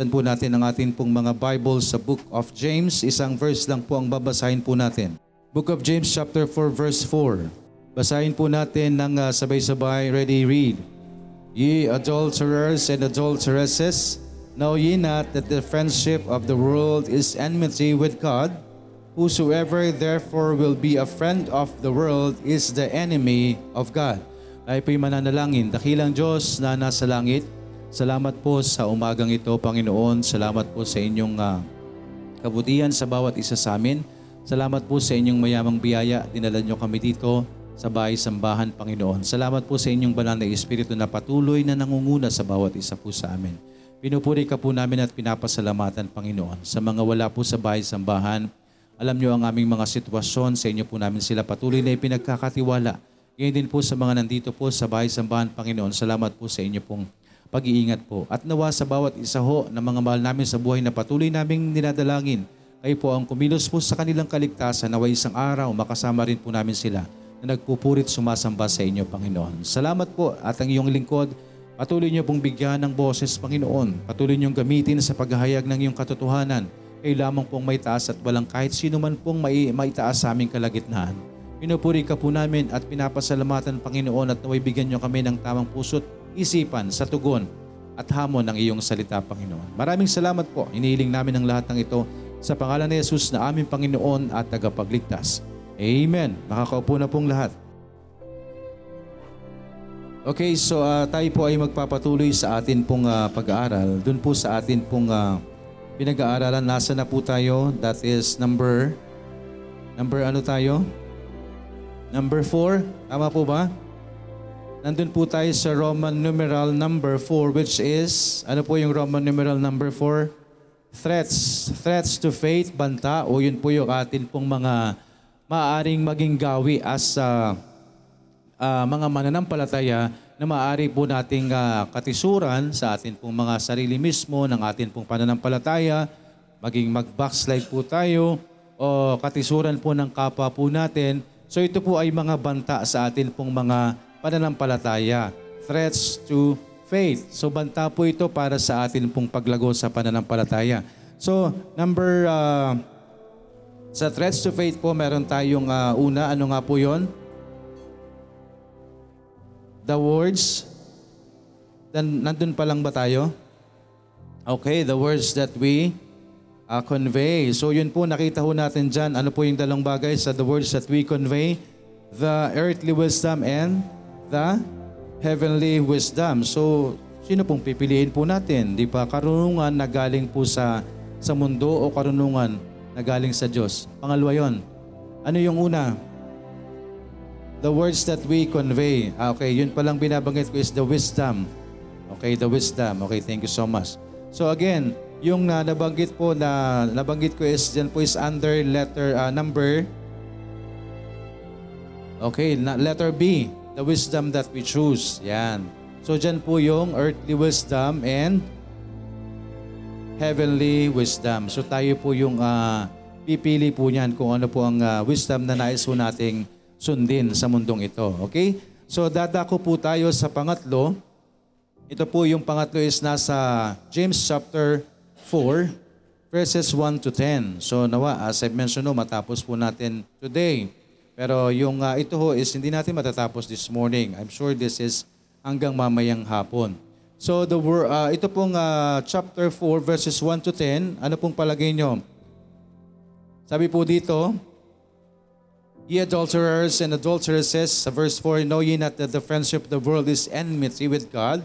Buksan po natin ang atin pong mga Bible sa Book of James. Isang verse lang po ang babasahin po natin. Book of James chapter 4 verse 4. Basahin po natin ng uh, sabay-sabay. Ready, read. Ye adulterers and adulteresses, know ye not that the friendship of the world is enmity with God? Whosoever therefore will be a friend of the world is the enemy of God. Ay po'y mananalangin. Dakilang Diyos na nasa langit, salamat po sa umagang ito, Panginoon. Salamat po sa inyong uh, kabutihan sa bawat isa sa amin. Salamat po sa inyong mayamang biyaya. Dinala nyo kami dito sa bahay sambahan, Panginoon. Salamat po sa inyong banal na Espiritu na patuloy na nangunguna sa bawat isa po sa amin. Pinupuri ka po namin at pinapasalamatan, Panginoon. Sa mga wala po sa bahay sambahan, alam niyo ang aming mga sitwasyon, sa inyo po namin sila patuloy na ipinagkakatiwala. Ngayon din po sa mga nandito po sa bahay sambahan, Panginoon, salamat po sa inyo pong pag-iingat po. At nawa sa bawat isa ho ng mga mahal namin sa buhay na patuloy naming dinadalangin, kayo po ang kumilos po sa kanilang kaligtasan, nawa isang araw makasama rin po namin sila na nagpupurit sumasamba sa inyo, Panginoon. Salamat po at ang iyong lingkod, patuloy niyo pong bigyan ng boses, Panginoon. Patuloy niyong gamitin sa paghahayag ng iyong katotohanan kayo lamang pong may taas at walang kahit sino man pong may, maitaas sa aming kalagitnaan. Pinupuri ka po namin at pinapasalamatan Panginoon at naway bigyan niyo kami ng tamang puso't isipan sa tugon at hamon ng iyong salita, Panginoon. Maraming salamat po. Inihiling namin ang lahat ng ito sa pangalan ni Jesus na aming Panginoon at tagapagligtas. Amen. Makakaupo na pong lahat. Okay, so uh, tayo po ay magpapatuloy sa atin pong uh, pag-aaral. Doon po sa atin pong uh, pinag-aaralan. Nasa na po tayo? That is number, number ano tayo? Number 4. Tama po ba? Nandun po tayo sa Roman numeral number 4 which is, ano po yung Roman numeral number 4? Threats. Threats to faith, banta, o yun po yung atin pong mga maaaring maging gawi as uh, uh, mga mananampalataya na maaari po nating uh, katisuran sa atin pong mga sarili mismo, ng atin pong pananampalataya, maging mag-backslide po tayo, o katisuran po ng kapwa po natin. So ito po ay mga banta sa atin pong mga pananampalataya. Threats to faith. So banta po ito para sa atin pong paglago sa pananampalataya. So number, uh, sa threats to faith po, meron tayong uh, una. Ano nga po yon? the words, then, nandun pa lang ba tayo? Okay, the words that we uh, convey. So yun po, nakita ho natin dyan, ano po yung dalawang bagay sa the words that we convey? The earthly wisdom and the heavenly wisdom. So, sino pong pipiliin po natin? Di ba? Karunungan na galing po sa, sa mundo o karunungan na galing sa Diyos? Pangalawa yon. Ano yung una? the words that we convey. Ah, okay, yun palang binabanggit ko is the wisdom. Okay, the wisdom. Okay, thank you so much. So again, yung uh, nabanggit po na nabanggit ko is dyan po is under letter uh, number Okay, na, letter B, the wisdom that we choose. Yan. So dyan po yung earthly wisdom and heavenly wisdom. So tayo po yung uh, pipili po niyan kung ano po ang uh, wisdom na nais po nating sundin sa mundong ito. Okay? So dadako po tayo sa pangatlo. Ito po yung pangatlo is nasa James chapter 4 verses 1 to 10. So nawa, as I mentioned no, matapos po natin today. Pero yung uh, ito ho is hindi natin matatapos this morning. I'm sure this is hanggang mamayang hapon. So the uh, ito pong uh, chapter 4 verses 1 to 10, ano pong palagay nyo? Sabi po dito, Ye adulterers and adulteresses, sa verse 4, Know ye not that the friendship of the world is enmity with God?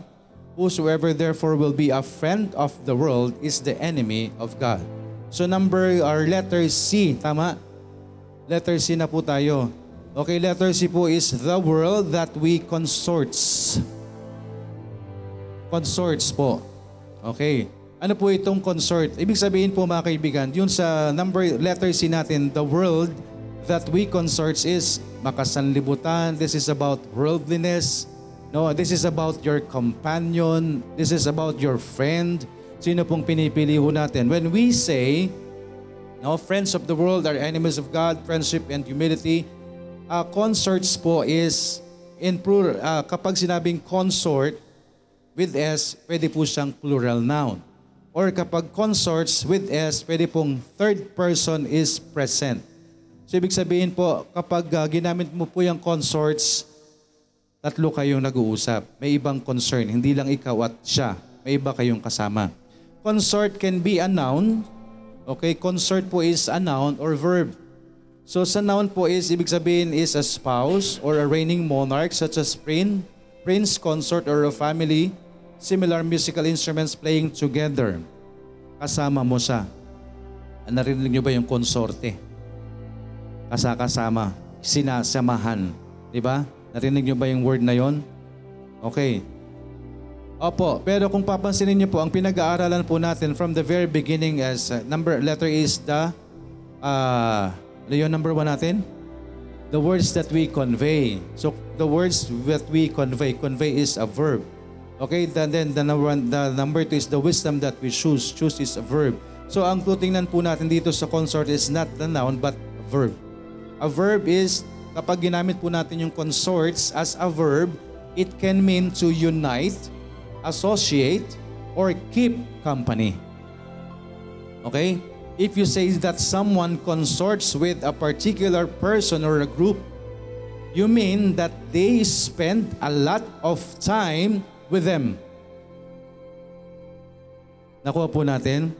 Whosoever therefore will be a friend of the world is the enemy of God. So number, our letter C, tama? Letter C na po tayo. Okay, letter C po is the world that we consorts. Consorts po. Okay. Ano po itong consort? Ibig sabihin po mga kaibigan, yun sa number letter C natin, the world that we consorts is makasanlibutan. This is about worldliness. No, this is about your companion. This is about your friend. Sino pong pinipili ho natin? When we say, no, friends of the world are enemies of God, friendship and humility, uh, consorts po is in plural. Uh, kapag sinabing consort with S, pwede po siyang plural noun. or kapag consorts with S, pwede pong third person is present. So ibig sabihin po, kapag uh, ginamit mo po yung consorts, tatlo kayong nag-uusap. May ibang concern, hindi lang ikaw at siya. May iba kayong kasama. Consort can be a noun. Okay, consort po is a noun or verb. So sa noun po is, ibig sabihin is a spouse or a reigning monarch such as prince, prince, consort, or a family. Similar musical instruments playing together. Kasama mo siya. Narinig niyo ba yung konsorte? Kasakasama, sinasamahan. Di ba? Narinig niyo ba yung word na yon? Okay. Opo, pero kung papansinin niyo po, ang pinag-aaralan po natin from the very beginning as uh, number letter is the uh, ano yun number one natin? The words that we convey. So the words that we convey, convey is a verb. Okay, then, then the number one, the number two is the wisdom that we choose. Choose is a verb. So ang tutingnan po natin dito sa consort is not the noun but verb. A verb is kapag ginamit po natin yung consorts as a verb, it can mean to unite, associate, or keep company. Okay? If you say that someone consorts with a particular person or a group, you mean that they spend a lot of time with them. Nakuha po natin?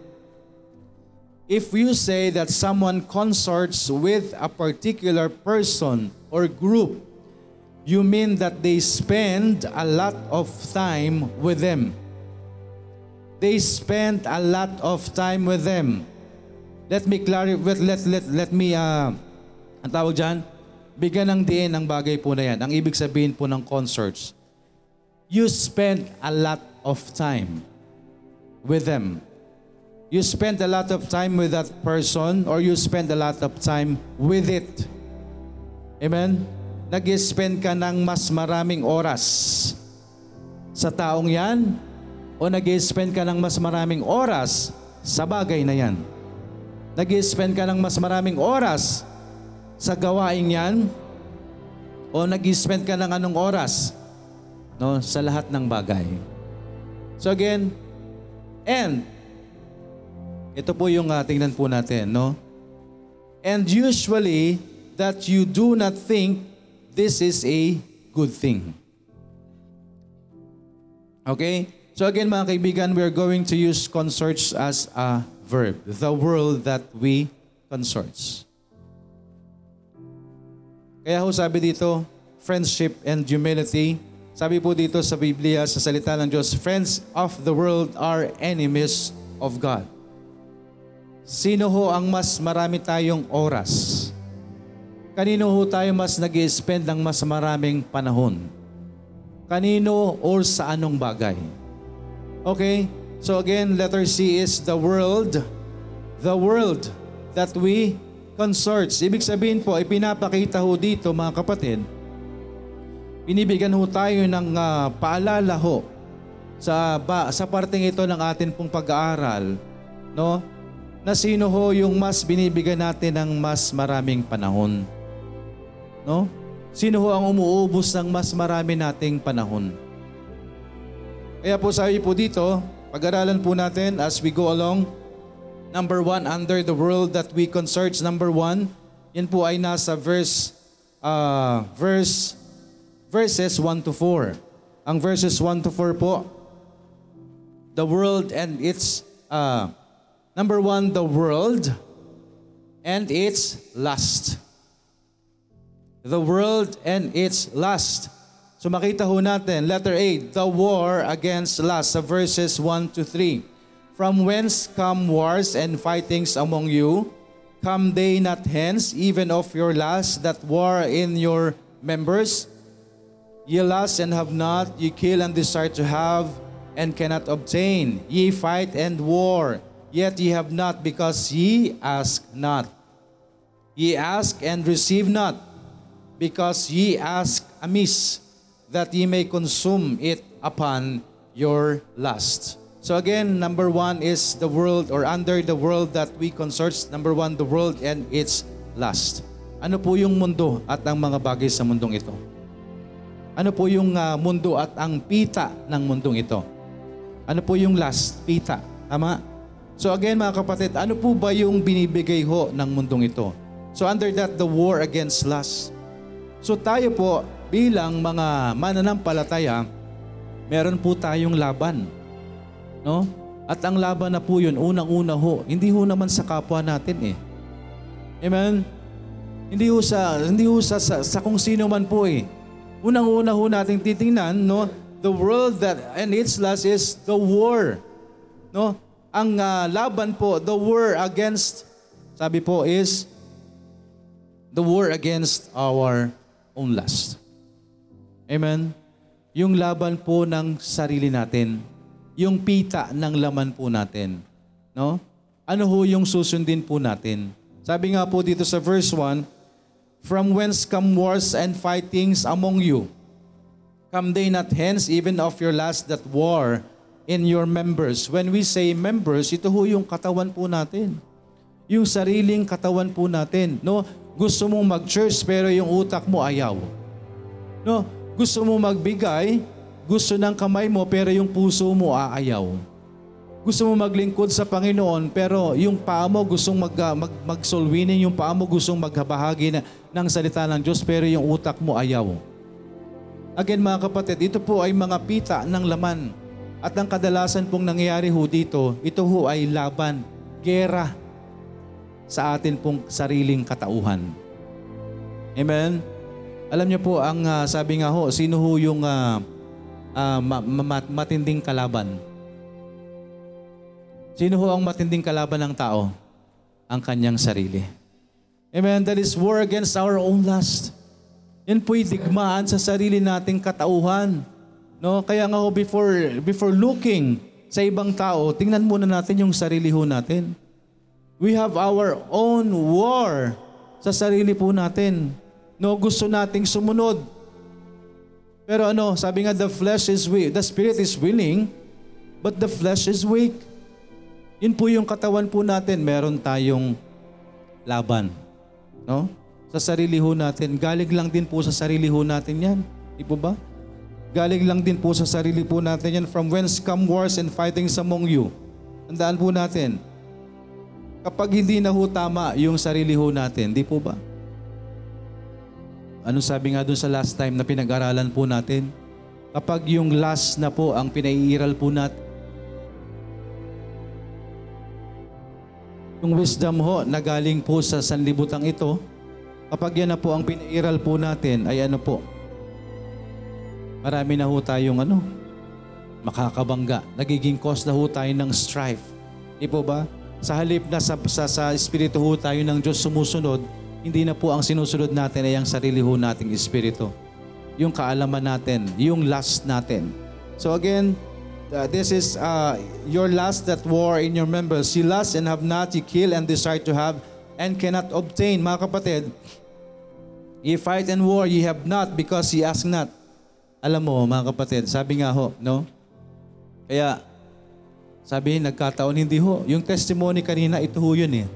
If you say that someone consorts with a particular person or group, you mean that they spend a lot of time with them. They spend a lot of time with them. Let me clarify, let, let, let me, uh, ang tawag dyan, bigyan ng diin ang bagay po na yan. Ang ibig sabihin po ng concerts, you spend a lot of time with them. You spend a lot of time with that person or you spend a lot of time with it. Amen? Nag-spend ka ng mas maraming oras sa taong yan o nag-spend ka ng mas maraming oras sa bagay na yan? Nag-spend ka ng mas maraming oras sa gawain yan o nag-spend ka ng anong oras no, sa lahat ng bagay? So again, and ito po yung uh, tingnan po natin, no? And usually, that you do not think this is a good thing. Okay? So again, mga kaibigan, we are going to use consorts as a verb. The world that we consorts. Kaya ho sabi dito, friendship and humility. Sabi po dito sa Biblia, sa salita ng Diyos, friends of the world are enemies of God. Sino ho ang mas marami tayong oras? Kanino ho tayo mas nag spend ng mas maraming panahon? Kanino or sa anong bagay? Okay? So again, letter C is the world. The world that we consorts. Ibig sabihin po, ipinapakita ho dito mga kapatid, binibigyan ho tayo ng uh, paalala ho sa, ba, sa parting ito ng atin pong pag-aaral, no? na sino ho yung mas binibigyan natin ng mas maraming panahon. No? Sino ho ang umuubos ng mas marami nating panahon? Kaya po sabi po dito, pag-aralan po natin as we go along, number one, under the world that we concerts, number one, yan po ay nasa verse, uh, verse, verses 1 to 4. Ang verses 1 to 4 po, the world and its uh, Number one, the world and its lust. The world and its lust. So makita ho natin, letter A, the war against lust, sa verses 1 to 3. From whence come wars and fightings among you? Come they not hence, even of your lust that war in your members? Ye lust and have not, ye kill and desire to have, and cannot obtain. Ye fight and war Yet ye have not because ye ask not. Ye ask and receive not because ye ask amiss that ye may consume it upon your lust. So again, number one is the world or under the world that we consort. Number one, the world and its lust. Ano po yung mundo at ang mga bagay sa mundong ito? Ano po yung uh, mundo at ang pita ng mundong ito? Ano po yung lust, pita? Tama? So again mga kapatid, ano po ba yung binibigay ho ng mundong ito? So under that, the war against lust. So tayo po bilang mga mananampalataya, meron po tayong laban. No? At ang laban na po yun, unang-una ho, hindi ho naman sa kapwa natin eh. Amen? Hindi ho sa, hindi ho sa, sa, sa kung sino man po eh. Unang-una ho nating titingnan, no? The world that and its lust is the war. No? Ang ah, laban po, the war against, sabi po is, the war against our own lust. Amen? Yung laban po ng sarili natin. Yung pita ng laman po natin. No? Ano ho yung susundin po natin? Sabi nga po dito sa verse 1, From whence come wars and fightings among you? Come they not hence even of your last that war in your members? When we say members, ito ho yung katawan po natin. Yung sariling katawan po natin. No? Gusto mong mag-church pero yung utak mo ayaw. No? Gusto mo magbigay, gusto ng kamay mo pero yung puso mo aayaw. Gusto mo maglingkod sa Panginoon pero yung paa mo gustong mag, ah, mag, mag-soul winning, yung paa mo gustong maghabahagi na, ng salita ng Diyos pero yung utak mo ayaw. Again mga kapatid, ito po ay mga pita ng laman. At ang kadalasan pong nangyayari ho dito, ito ho ay laban, gera sa atin pong sariling katauhan. Amen? Alam niyo po, ang ah, sabi nga ho, sino ho yung ah, ah, ma- ma- matinding kalaban? Sino ho ang matinding kalaban ng tao? Ang kanyang sarili. Amen? That is war against our own lust. Yan po'y digmaan sa sarili nating katauhan. No? Kaya nga ho, before, before looking sa ibang tao, tingnan muna natin yung sarili ho natin. We have our own war sa sarili po natin. No, gusto nating sumunod. Pero ano, sabi nga the flesh is weak, the spirit is willing, but the flesh is weak. Yun po yung katawan po natin, meron tayong laban. No? Sa sarili ho natin. Galing lang din po sa sarili ho natin yan. Di po ba? Galing lang din po sa sarili po natin yan. From whence come wars and fightings among you. Tandaan po natin, kapag hindi na ho tama yung sarili ho natin, di po ba? Ano sabi nga dun sa last time na pinag-aralan po natin? Kapag yung last na po ang pinaiiral po natin, yung wisdom ho na galing po sa sanlibutang ito, kapag yan na po ang pinairal po natin, ay ano po, marami na ho tayong ano, makakabangga. Nagiging cause na ho tayo ng strife. Di po ba? Sa halip na sa, sa, sa espiritu ho tayo ng Diyos sumusunod, hindi na po ang sinusunod natin ay ang sarili ho nating espiritu. Yung kaalaman natin, yung lust natin. So again, uh, this is uh, your lust that war in your members. You lust and have not, you kill and desire to have and cannot obtain. Mga kapatid, ye fight and war, ye have not because ye ask not. Alam mo, mga kapatid, sabi nga ho, no? Kaya, sabi, nagkataon hindi ho. Yung testimony kanina, ito ho yun eh.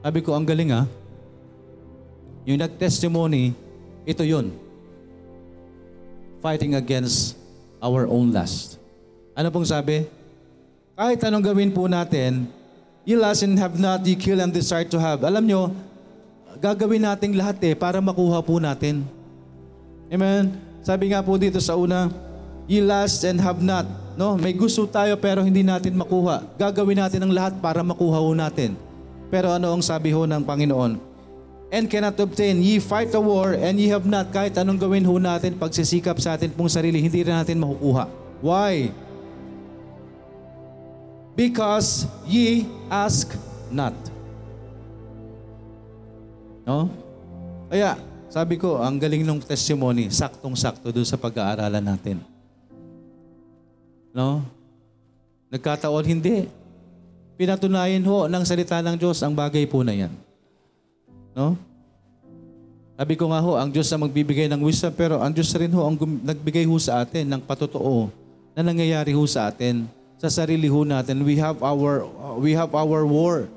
Sabi ko, ang galing ah. Yung nag-testimony, ito yun. Fighting against our own lust. Ano pong sabi? Kahit anong gawin po natin, you lust and have not, you kill and desire to have. Alam nyo, gagawin nating lahat eh para makuha po natin. Amen? Sabi nga po dito sa una, you lust and have not. No? May gusto tayo pero hindi natin makuha. Gagawin natin ang lahat para makuha ho natin. Pero ano ang sabi ho ng Panginoon? And cannot obtain. Ye fight a war and ye have not. Kahit anong gawin ho natin, pagsisikap sa atin pong sarili, hindi rin natin makukuha. Why? Because ye ask not. No? Kaya, sabi ko, ang galing ng testimony, saktong-sakto doon sa pag-aaralan natin. No? Nagkataon, hindi. Pinatunayan ho ng salita ng Diyos ang bagay po na yan. No? Sabi ko nga ho, ang Diyos ang magbibigay ng wisdom, pero ang Diyos rin ho ang nagbigay ho sa atin ng patotoo na nangyayari ho sa atin, sa sarili ho natin. We have our, uh, we have our war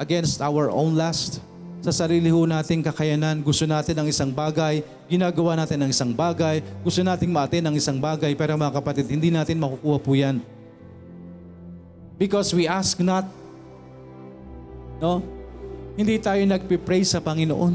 against our own lust. Sa sarili ho nating kakayanan, gusto natin ang isang bagay, ginagawa natin ang isang bagay, gusto nating maatin ang isang bagay, pero mga kapatid, hindi natin makukuha po yan. Because we ask not. No? Hindi tayo nagpipray sa Panginoon.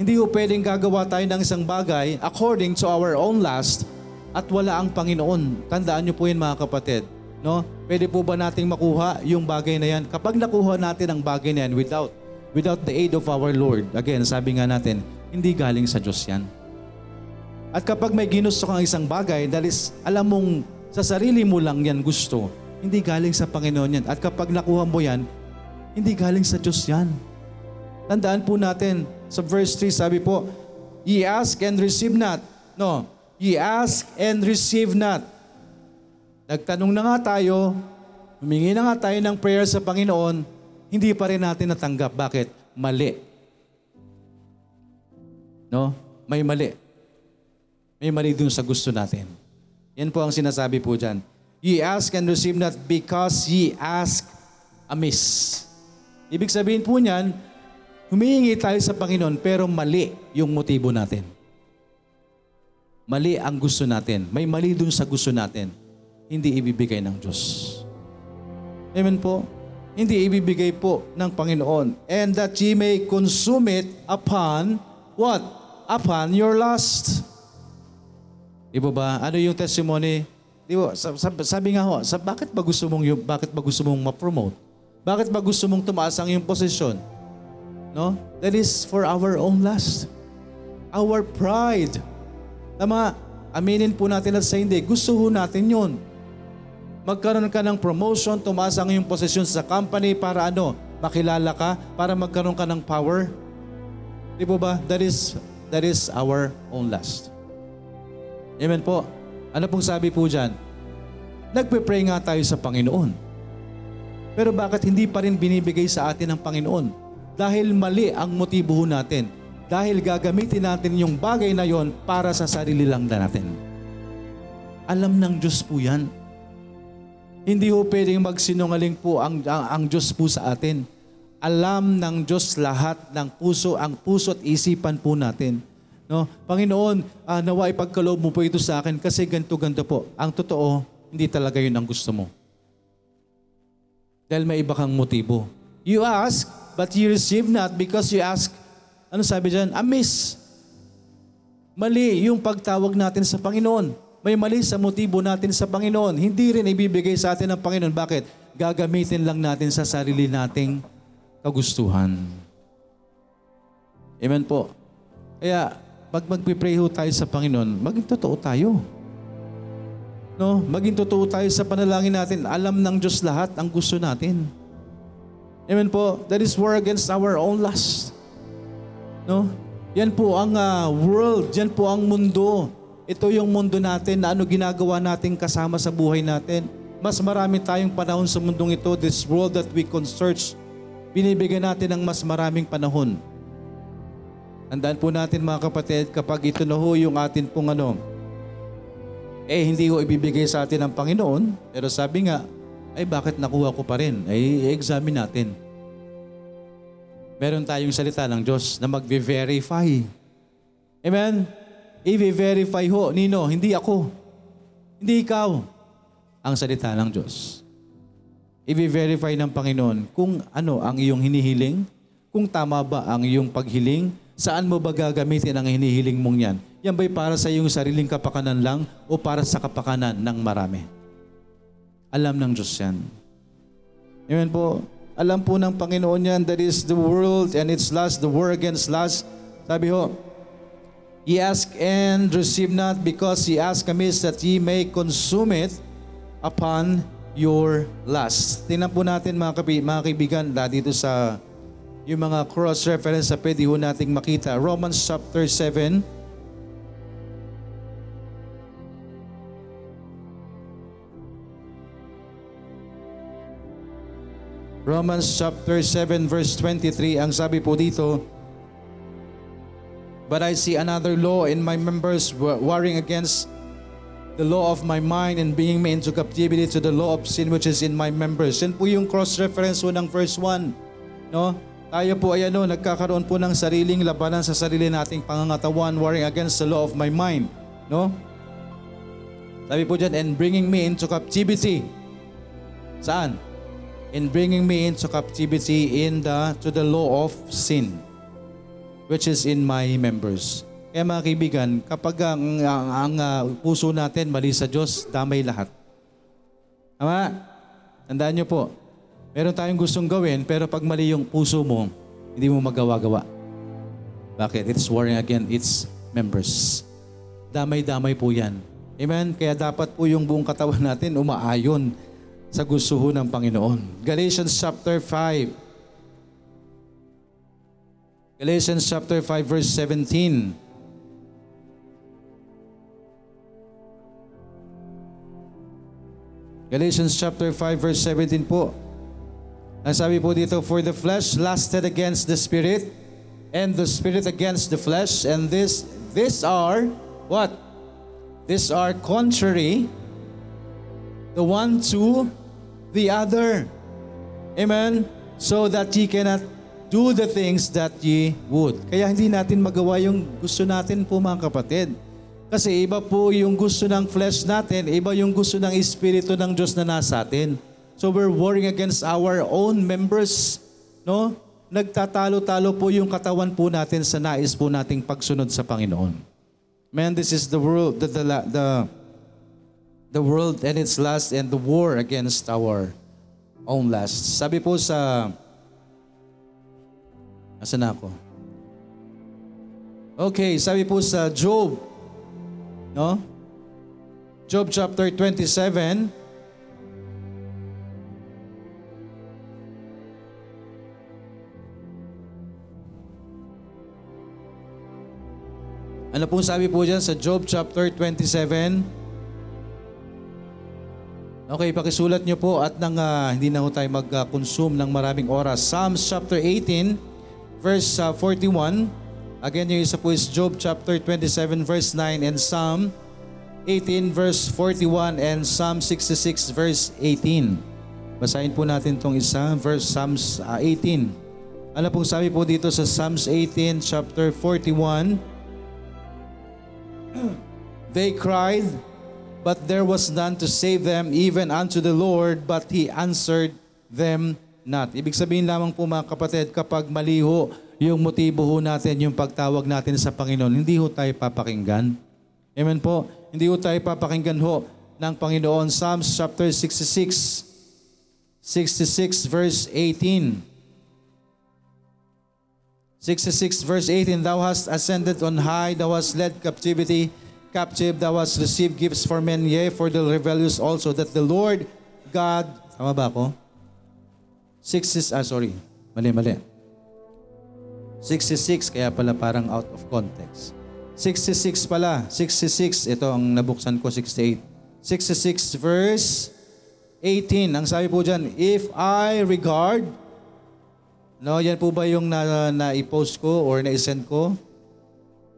Hindi ho pwedeng gagawa tayo ng isang bagay according to our own lust at wala ang Panginoon. Tandaan niyo po yun mga kapatid. No? Pwede po ba nating makuha yung bagay na yan? Kapag nakuha natin ang bagay na yan without, without the aid of our Lord, again, sabi nga natin, hindi galing sa Diyos yan. At kapag may ginusto kang isang bagay, dahil is- alam mong sa sarili mo lang yan gusto, hindi galing sa Panginoon yan. At kapag nakuha mo yan, hindi galing sa Diyos yan. Tandaan po natin, sa verse 3 sabi po, Ye ask and receive not. No, ye ask and receive not. Nagtanong na nga tayo, humingi na nga tayo ng prayer sa Panginoon, hindi pa rin natin natanggap. Bakit? Mali. No? May mali. May mali dun sa gusto natin. Yan po ang sinasabi po dyan. Ye ask and receive not because ye ask amiss. Ibig sabihin po niyan, humihingi tayo sa Panginoon pero mali yung motibo natin. Mali ang gusto natin. May mali dun sa gusto natin. Hindi ibibigay ng Diyos. Amen po? Hindi ibibigay po ng Panginoon. And that ye may consume it upon what? Upon your lust. Di ba? Ano yung testimony? Di ba? Sab- sab- Sabi nga ho, sa bakit ba gusto mong bakit ba gusto mong ma-promote? Bakit ba gusto mong tumaas ang iyong posisyon? No? That is for our own lust. Our pride. Tama, aminin po natin at sa hindi, gusto ho natin yun. Magkaroon ka ng promotion, tumaas ang iyong posisyon sa company para ano, makilala ka, para magkaroon ka ng power. Di ba ba? That is, that is our own lust. Amen po. Ano pong sabi po dyan? Nagpe-pray nga tayo sa Panginoon. Pero bakit hindi pa rin binibigay sa atin ng Panginoon? Dahil mali ang motibo natin. Dahil gagamitin natin yung bagay na yon para sa sarili lang na natin. Alam ng Diyos po yan. Hindi ho pwedeng magsinungaling po ang, ang, ang Diyos po sa atin. Alam ng Diyos lahat ng puso, ang puso at isipan po natin. No? Panginoon, ah, nawa ipagkaloob mo po ito sa akin kasi ganto-ganto po. Ang totoo, hindi talaga yun ang gusto mo. Dahil may iba kang motibo. You ask, but you receive not because you ask, ano sabi dyan? Amiss. Mali yung pagtawag natin sa Panginoon. May mali sa motibo natin sa Panginoon. Hindi rin ibibigay sa atin ng Panginoon. Bakit? Gagamitin lang natin sa sarili nating kagustuhan. Amen po. Kaya, pag magpipray ho tayo sa Panginoon, maging totoo tayo. No, maging totoo tayo sa panalangin natin. Alam ng Diyos lahat ang gusto natin. Amen po. That is war against our own lust. No? Yan po ang ah, world, yan po ang mundo. Ito yung mundo natin na ano ginagawa natin kasama sa buhay natin. Mas marami tayong panahon sa mundong ito, this world that we search. Binibigyan natin ng mas maraming panahon. Tandaan po natin mga kapatid, kapag ito na ho yung atin pong ano, eh hindi ho ibibigay sa atin ng Panginoon, pero sabi nga, ay bakit nakuha ko pa rin? Ay i-examine natin. Meron tayong salita ng Diyos na magve-verify. Amen? I-verify ho, Nino, hindi ako. Hindi ikaw. Ang salita ng Diyos. I-verify ng Panginoon kung ano ang iyong hinihiling, kung tama ba ang iyong paghiling, saan mo ba gagamitin ang hinihiling mong yan? Yan ba'y para sa iyong sariling kapakanan lang o para sa kapakanan ng marami? Alam ng Diyos yan. Amen po. Alam po ng Panginoon yan that is the world and its lust, the war against lust. Sabi ho, Ye ask and receive not because ye ask amiss that ye may consume it upon your lust. Tingnan po natin mga, kabi, mga kaibigan dito sa yung mga cross-reference na pwede nating makita. Romans chapter 7, Romans chapter 7 verse 23, ang sabi po dito, But I see another law in my members wa- warring against the law of my mind and bringing me into captivity to the law of sin which is in my members. Yan po yung cross-reference po ng verse 1. No? Tayo po ay ano, nagkakaroon po ng sariling labanan sa sarili nating pangangatawan warring against the law of my mind. No? Sabi po dyan, and bringing me into captivity Saan? In bringing me into captivity in the to the law of sin which is in my members. Kaya mga kaibigan, kapag ang, ang, ang ah, puso natin mali sa Diyos, damay lahat. Tama? Tandaan niyo po, meron tayong gustong gawin, pero pag mali yung puso mo, hindi mo magawa-gawa. Bakit? It's warring again its members. Damay-damay po yan. Amen? Kaya dapat po yung buong katawan natin umaayon sa gusto ng Panginoon. Galatians chapter 5. Galatians chapter 5 verse 17. Galatians chapter 5 verse 17 po. Ang sabi po dito, For the flesh lasted against the spirit, and the spirit against the flesh, and this, this are, what? These are contrary, the one to the other. Amen? So that ye cannot do the things that ye would. Kaya hindi natin magawa yung gusto natin po mga kapatid. Kasi iba po yung gusto ng flesh natin, iba yung gusto ng Espiritu ng Diyos na nasa atin. So we're warring against our own members, no? Nagtatalo-talo po yung katawan po natin sa nais po nating pagsunod sa Panginoon. Man, this is the world, the, the, the, the world and its lust and the war against our own lust. Sabi po sa, asan na ako? Okay, sabi po sa Job, no? Job chapter 27, Ano pong sabi po dyan sa Job chapter 27? Okay, pakisulat nyo po at nang, ah, hindi na ho tayo mag-consume ng maraming oras. Psalms chapter 18, verse ah, 41. Again, yung isa po is Job chapter 27, verse 9 and Psalm 18, verse 41 and Psalm 66, verse 18. Basahin po natin tong isa, verse Psalms ah, 18. Ano pong sabi po dito sa Psalms 18, chapter 41? They cried, but there was none to save them, even unto the Lord, but He answered them not. Ibig sabihin lamang po mga kapatid, kapag maliho yung motibo ho natin, yung pagtawag natin sa Panginoon, hindi ho tayo papakinggan. Amen po? Hindi ho tayo papakinggan ho ng Panginoon. Psalms chapter 66, 66 verse 18. 66 verse 18, Thou hast ascended on high, Thou hast led captivity captive, Thou hast received gifts for men, yea, for the rebellious also, that the Lord God, tama ba ako? 66, ah sorry, mali, mali. 66, kaya pala parang out of context. 66 pala, 66, ito ang nabuksan ko, 68. 66 verse 18, ang sabi po dyan, If I regard, no, yan po ba yung na, na-post ko or na-send ko?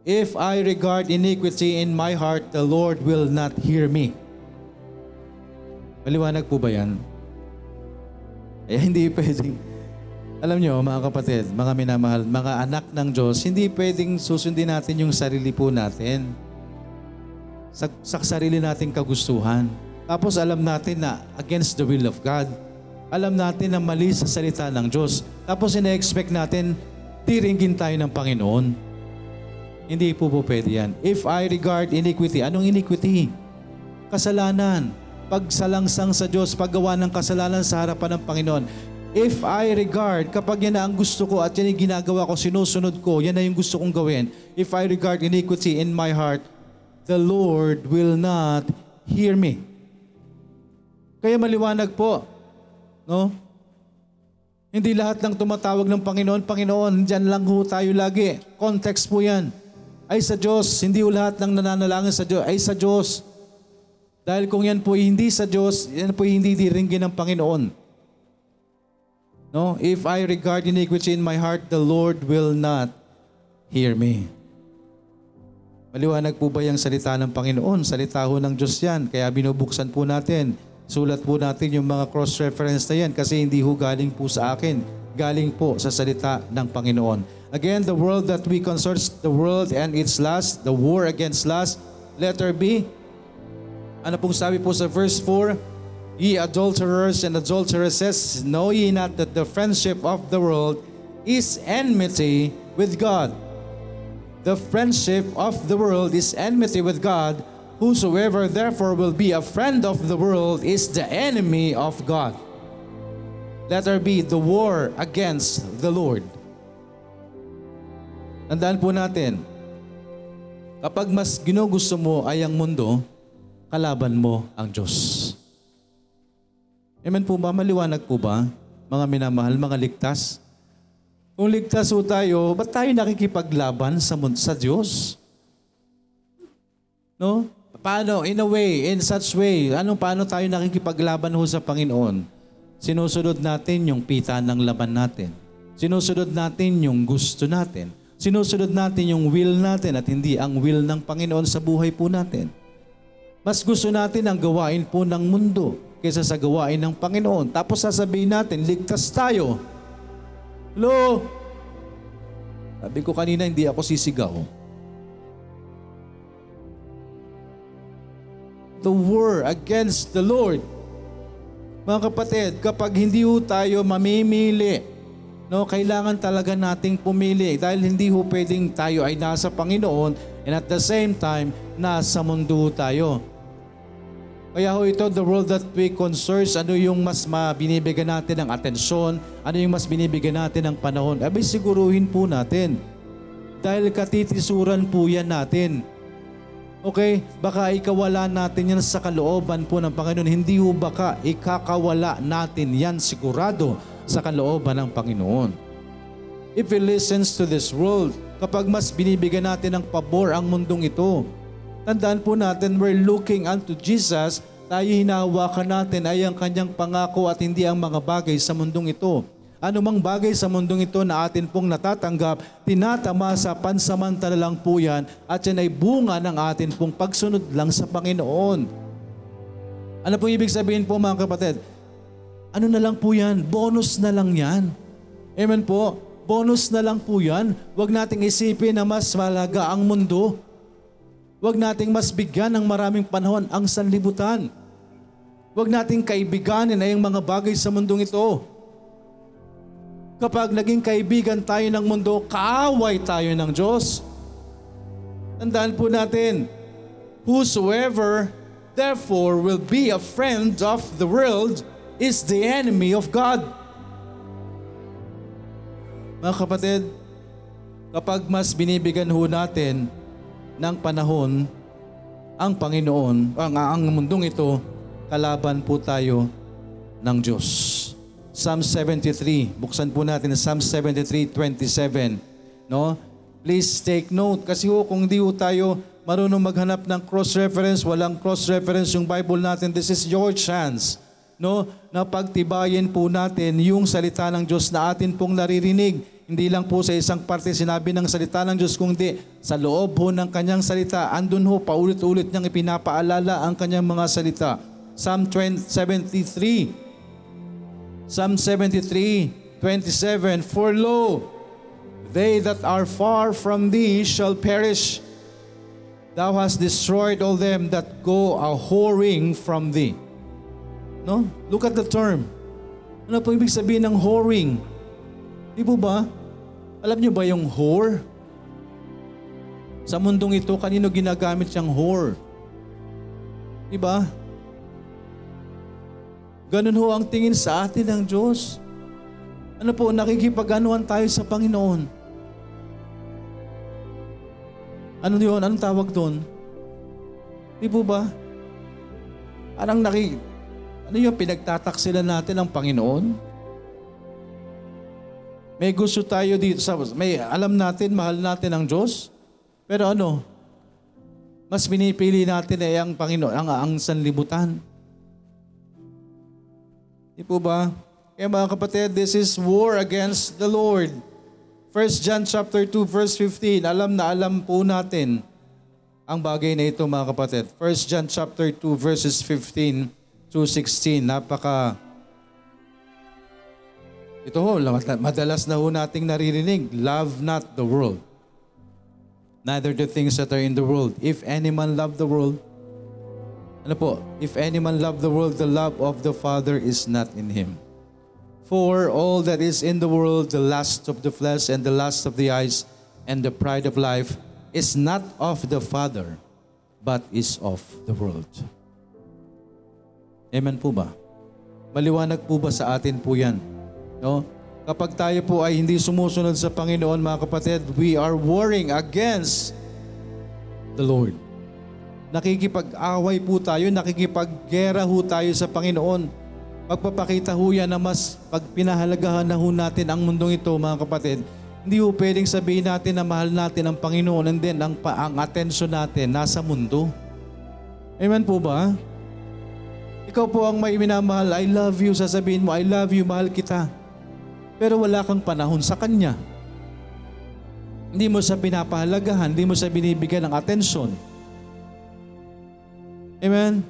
If I regard iniquity in my heart, the Lord will not hear me. Maliwanag po ba yan? Eh, hindi pwedeng, alam nyo mga kapatid, mga minamahal, mga anak ng Diyos, hindi pwedeng susundin natin yung sarili po natin. Sa, sa sarili nating kagustuhan. Tapos alam natin na against the will of God. Alam natin na mali sa salita ng Diyos. Tapos ina-expect natin, diringgin tayo ng Panginoon. Hindi po po pwede yan. If I regard iniquity, anong iniquity? Kasalanan. Pagsalangsang sa Diyos, paggawa ng kasalanan sa harapan ng Panginoon. If I regard, kapag yan na ang gusto ko at yan yung ginagawa ko, sinusunod ko, yan na yung gusto kong gawin. If I regard iniquity in my heart, the Lord will not hear me. Kaya maliwanag po, no? Hindi lahat ng tumatawag ng Panginoon, Panginoon, dyan lang ho tayo lagi. Context po yan ay sa Diyos. Hindi po lahat ng nananalangin sa Diyos ay sa Diyos. Dahil kung yan po hindi sa Diyos, yan po hindi diringgin ng Panginoon. No? If I regard iniquity in my heart, the Lord will not hear me. Maliwanag po ba yung salita ng Panginoon? Salita ho ng Diyos yan. Kaya binubuksan po natin. Sulat po natin yung mga cross-reference na yan kasi hindi ho galing po sa akin. Galing po sa salita ng Panginoon. Again, the world that we consorts, the world and its lust, the war against lust. Letter B. Ano pong sabi po sa verse 4? Ye adulterers and adulteresses, know ye not that the friendship of the world is enmity with God? The friendship of the world is enmity with God. Whosoever therefore will be a friend of the world is the enemy of God. Let there be the war against the Lord. Tandaan po natin, kapag mas ginugusto mo ay ang mundo, kalaban mo ang Diyos. Amen po ba? Maliwanag po ba? Mga minamahal, mga ligtas? Kung ligtas po tayo, ba't tayo nakikipaglaban sa, sa Diyos? No? Paano? In a way, in such way, ano paano tayo nakikipaglaban ho sa Panginoon? Sinusunod natin yung pita ng laban natin. Sinusunod natin yung gusto natin. Sinusunod natin yung will natin at hindi ang will ng Panginoon sa buhay po natin. Mas gusto natin ang gawain po ng mundo kaysa sa gawain ng Panginoon. Tapos sasabihin natin, ligtas tayo. Hello? Sabi ko kanina, hindi ako sisigaw. The war against the Lord. Mga kapatid, kapag hindi tayo mamimili, no, kailangan talaga nating pumili dahil hindi ho pwedeng tayo ay nasa Panginoon and at the same time, nasa mundo tayo. Kaya ho ito, the world that we concerns, ano yung mas binibigyan natin ng atensyon, ano yung mas binibigyan natin ng panahon, abay siguruhin po natin. Dahil katitisuran po yan natin. Okay, baka ikawala natin yan sa kalooban po ng Panginoon. Hindi ho baka ikakawala natin yan sigurado sa kalooban ng Panginoon. If we listens to this world, kapag mas binibigyan natin ng pabor ang mundong ito, tandaan po natin, we're looking unto Jesus, tayo hinahawakan natin ay ang kanyang pangako at hindi ang mga bagay sa mundong ito. Ano mang bagay sa mundong ito na atin pong natatanggap, tinatama sa pansamantala lang po yan at yan ay bunga ng atin pong pagsunod lang sa Panginoon. Ano po ibig sabihin po mga kapatid? Ano na lang po yan? Bonus na lang yan. Amen po? Bonus na lang po yan. Huwag nating isipin na mas malaga ang mundo. Huwag nating mas bigyan ng maraming panahon ang sanlibutan. Huwag nating kaibiganin ay ang mga bagay sa mundong ito. Kapag naging kaibigan tayo ng mundo, kaaway tayo ng Diyos. Tandaan po natin, whosoever therefore will be a friend of the world is the enemy of God. Mga kapatid, kapag mas binibigyan ho natin ng panahon ang Panginoon, ang, ang mundong ito, kalaban po tayo ng Diyos. Psalm 73, buksan po natin Psalm 73, 27. No? Please take note kasi ho, kung di ho tayo marunong maghanap ng cross-reference, walang cross-reference yung Bible natin, this is your chance no, na pagtibayin po natin yung salita ng Diyos na atin pong naririnig. Hindi lang po sa isang parte sinabi ng salita ng Diyos, kundi sa loob ho ng kanyang salita, andun ho paulit-ulit niyang ipinapaalala ang kanyang mga salita. Psalm 20, 73, Psalm 73, 27, For lo, they that are far from thee shall perish. Thou hast destroyed all them that go a whoring from thee. No? Look at the term. Ano po ibig sabihin ng whoring? Di po ba? Alam niyo ba yung whore? Sa mundong ito, kanino ginagamit siyang whore? Di ba? Ganun ho ang tingin sa atin ng Diyos. Ano po, nakikipag-anuan tayo sa Panginoon. Ano yun? Anong tawag doon? Di po ba? Anong naki... Ano yung pinagtataksilan natin ng Panginoon? May gusto tayo dito sa... May alam natin, mahal natin ang Diyos. Pero ano? Mas pinipili natin ay ang Panginoon, ang, ang sanlibutan. Di po ba? Kaya mga kapatid, this is war against the Lord. 1 John chapter 2 verse 15, alam na alam po natin ang bagay na ito mga kapatid. 1 John chapter 2 verses 15 to 16, napaka ito ho, madalas na ho nating naririnig, love not the world, neither the things that are in the world. If any man love the world, Ano po? If any man love the world, the love of the Father is not in him. For all that is in the world, the lust of the flesh and the lust of the eyes and the pride of life is not of the Father, but is of the world. Amen po ba? Maliwanag po ba sa atin po yan? No? Kapag tayo po ay hindi sumusunod sa Panginoon, mga kapatid, we are warring against the Lord. Nakikipag-away po tayo, nakikipaggera ho tayo sa Panginoon. Pagpapakita ho yan na mas pag pinahalagahan na ho natin ang mundong ito, mga kapatid, hindi ho pwedeng sabihin natin na mahal natin ang Panginoon and then ang, ang atensyon natin nasa mundo. Amen po ba? Ikaw po ang may minamahal, I love you, sasabihin mo, I love you, mahal kita. Pero wala kang panahon sa Kanya. Hindi mo siya pinapahalagahan, hindi mo siya binibigyan ng atensyon. Amen?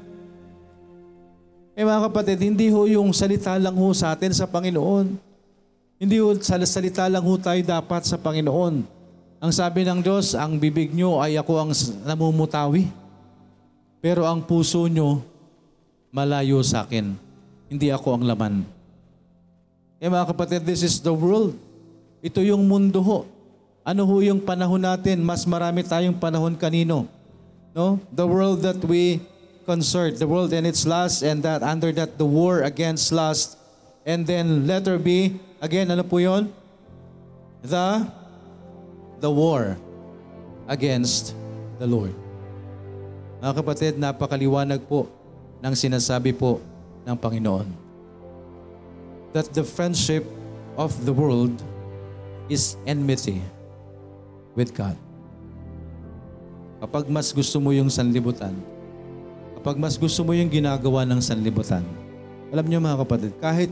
Eh mga kapatid, hindi ho yung salita lang ho sa atin sa Panginoon. Hindi ho sa salita lang ho tayo dapat sa Panginoon. Ang sabi ng Diyos, ang bibig nyo ay ako ang namumutawi. Pero ang puso nyo, malayo sa akin. Hindi ako ang laman. Eh mga kapatid, this is the world. Ito yung mundo ho. Ano ho yung panahon natin? Mas marami tayong panahon kanino. No? The world that we concert, the world and its lust, and that under that the war against lust. And then letter B, again, ano po yun? The, the war against the Lord. Mga kapatid, napakaliwanag po ng sinasabi po ng Panginoon. That the friendship of the world is enmity with God. Kapag mas gusto mo yung sanlibutan, kapag mas gusto mo yung ginagawa ng sanlibutan, alam niyo mga kapatid, kahit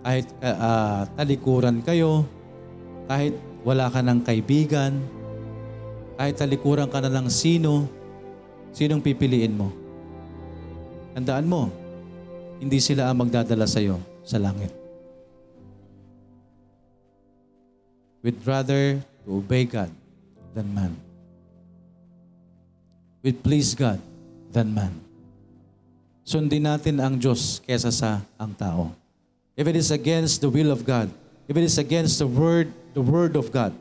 kahit uh, talikuran kayo, kahit wala ka ng kaibigan, kahit talikuran ka na ng sino, sinong pipiliin mo? Tandaan mo, hindi sila ang magdadala sa iyo sa langit. We'd rather to obey God than man. We'd please God than man. Sundin natin ang Diyos kesa sa ang tao. If it is against the will of God, if it is against the word, the word of God,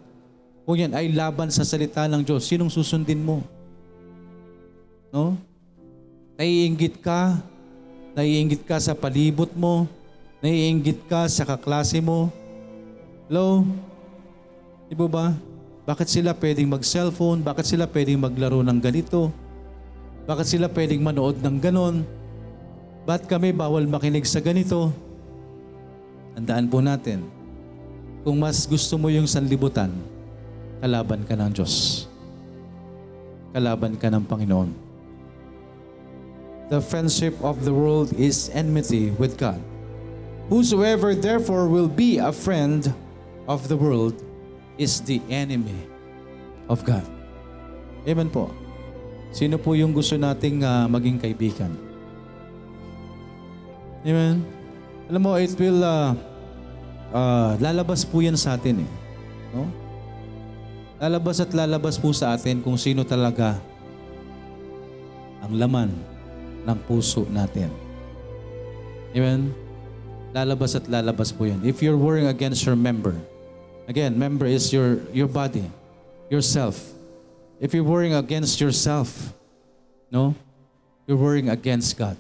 kung yan ay laban sa salita ng Diyos, sinong susundin mo? No? Naiinggit ka, naiinggit ka sa palibot mo, naiinggit ka sa kaklase mo. Hello? Di ba ba? Bakit sila pwedeng mag-cellphone? Bakit sila pwedeng maglaro ng ganito? Bakit sila pwedeng manood ng ganon? Ba't kami bawal makinig sa ganito? Tandaan po natin, kung mas gusto mo yung sanlibutan, kalaban ka ng Diyos. Kalaban ka ng Panginoon. The friendship of the world is enmity with God. Whosoever therefore will be a friend of the world is the enemy of God. Amen po. Sino po yung gusto nating uh, maging kaibigan? Amen. Alam mo, it will uh, uh, lalabas po yan sa atin eh. No? Lalabas at lalabas po sa atin kung sino talaga ang laman ng puso natin. Amen? Lalabas at lalabas po yan. If you're warring against your member, again, member is your, your body, yourself. If you're warring against yourself, no? You're warring against God.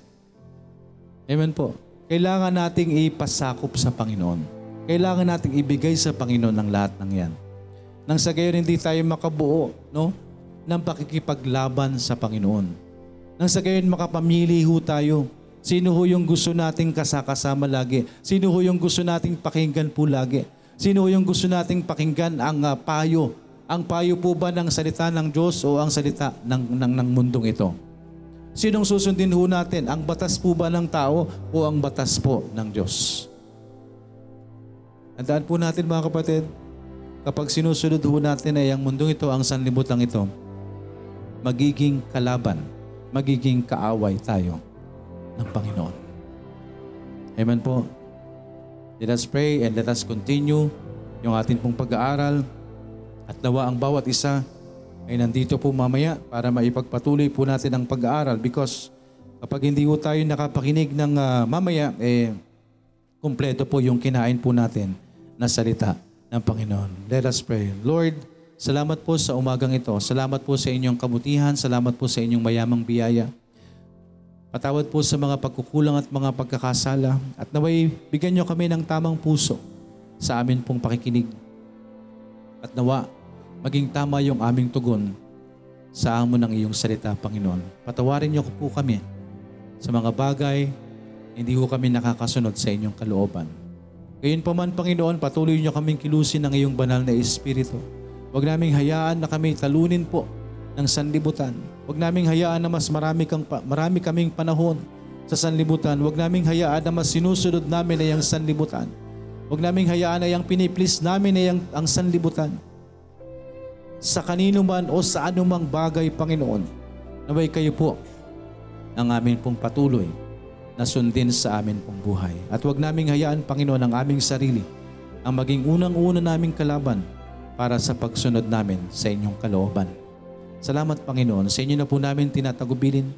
Amen po. Kailangan nating ipasakop sa Panginoon. Kailangan nating ibigay sa Panginoon ang lahat ng yan. Nang sa gayon hindi tayo makabuo, no? ng pakikipaglaban sa Panginoon. Nang sa gayon makapamili ho tayo. Sino ho yung gusto nating kasakasama lagi? Sino ho yung gusto nating pakinggan po lagi? Sino ho yung gusto nating pakinggan ang uh, payo? Ang payo po ba ng salita ng Diyos o ang salita ng, ng, ng mundong ito? Sinong susundin ho natin? Ang batas po ba ng tao o ang batas po ng Diyos? Tandaan po natin mga kapatid, kapag sinusunod ho natin ay ang mundong ito, ang sanlibutan ito, magiging kalaban, magiging kaaway tayo ng Panginoon. Amen po. Let us pray and let us continue yung ating pong pag-aaral at nawa ang bawat isa ay nandito po mamaya para maipagpatuloy po natin ang pag-aaral because Kapag hindi po tayo nakapakinig ng ah, mamaya, eh, kumpleto po yung kinain po natin na salita ng Panginoon. Let us pray. Lord, salamat po sa umagang ito. Salamat po sa inyong kabutihan. Salamat po sa inyong mayamang biyaya. Patawad po sa mga pagkukulang at mga pagkakasala at naway bigyan nyo kami ng tamang puso sa amin pong pakikinig. At nawa, maging tama yung aming tugon sa amo ng iyong salita, Panginoon. Patawarin niyo po kami sa mga bagay hindi ko kami nakakasunod sa inyong kalooban. Gayon pa man, Panginoon, patuloy niyo kaming kilusin ng iyong banal na Espiritu. Huwag naming hayaan na kami talunin po ng sanlibutan. Huwag naming hayaan na mas marami, kang, marami kaming panahon sa sanlibutan. Huwag naming hayaan na mas sinusunod namin ay ang sanlibutan. Huwag naming hayaan ay ang piniplis namin ay ang, ang sanlibutan. Sa kanino man o sa anumang bagay, Panginoon, naway kayo po ang amin pong patuloy na sundin sa amin pong buhay. At huwag naming hayaan, Panginoon, ang aming sarili ang maging unang-una naming kalaban para sa pagsunod namin sa inyong kalooban. Salamat, Panginoon. Sa inyo na po namin tinatagubilin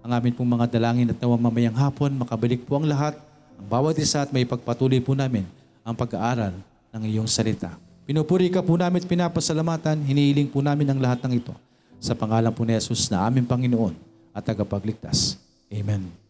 ang amin pong mga dalangin at nawa mamayang hapon, makabalik po ang lahat, ang bawat isa at may pagpatuloy po namin ang pag-aaral ng iyong salita. Pinupuri ka po namin at pinapasalamatan, hinihiling po namin ang lahat ng ito sa pangalan po ni Jesus na aming Panginoon at tagapagligtas. Amen.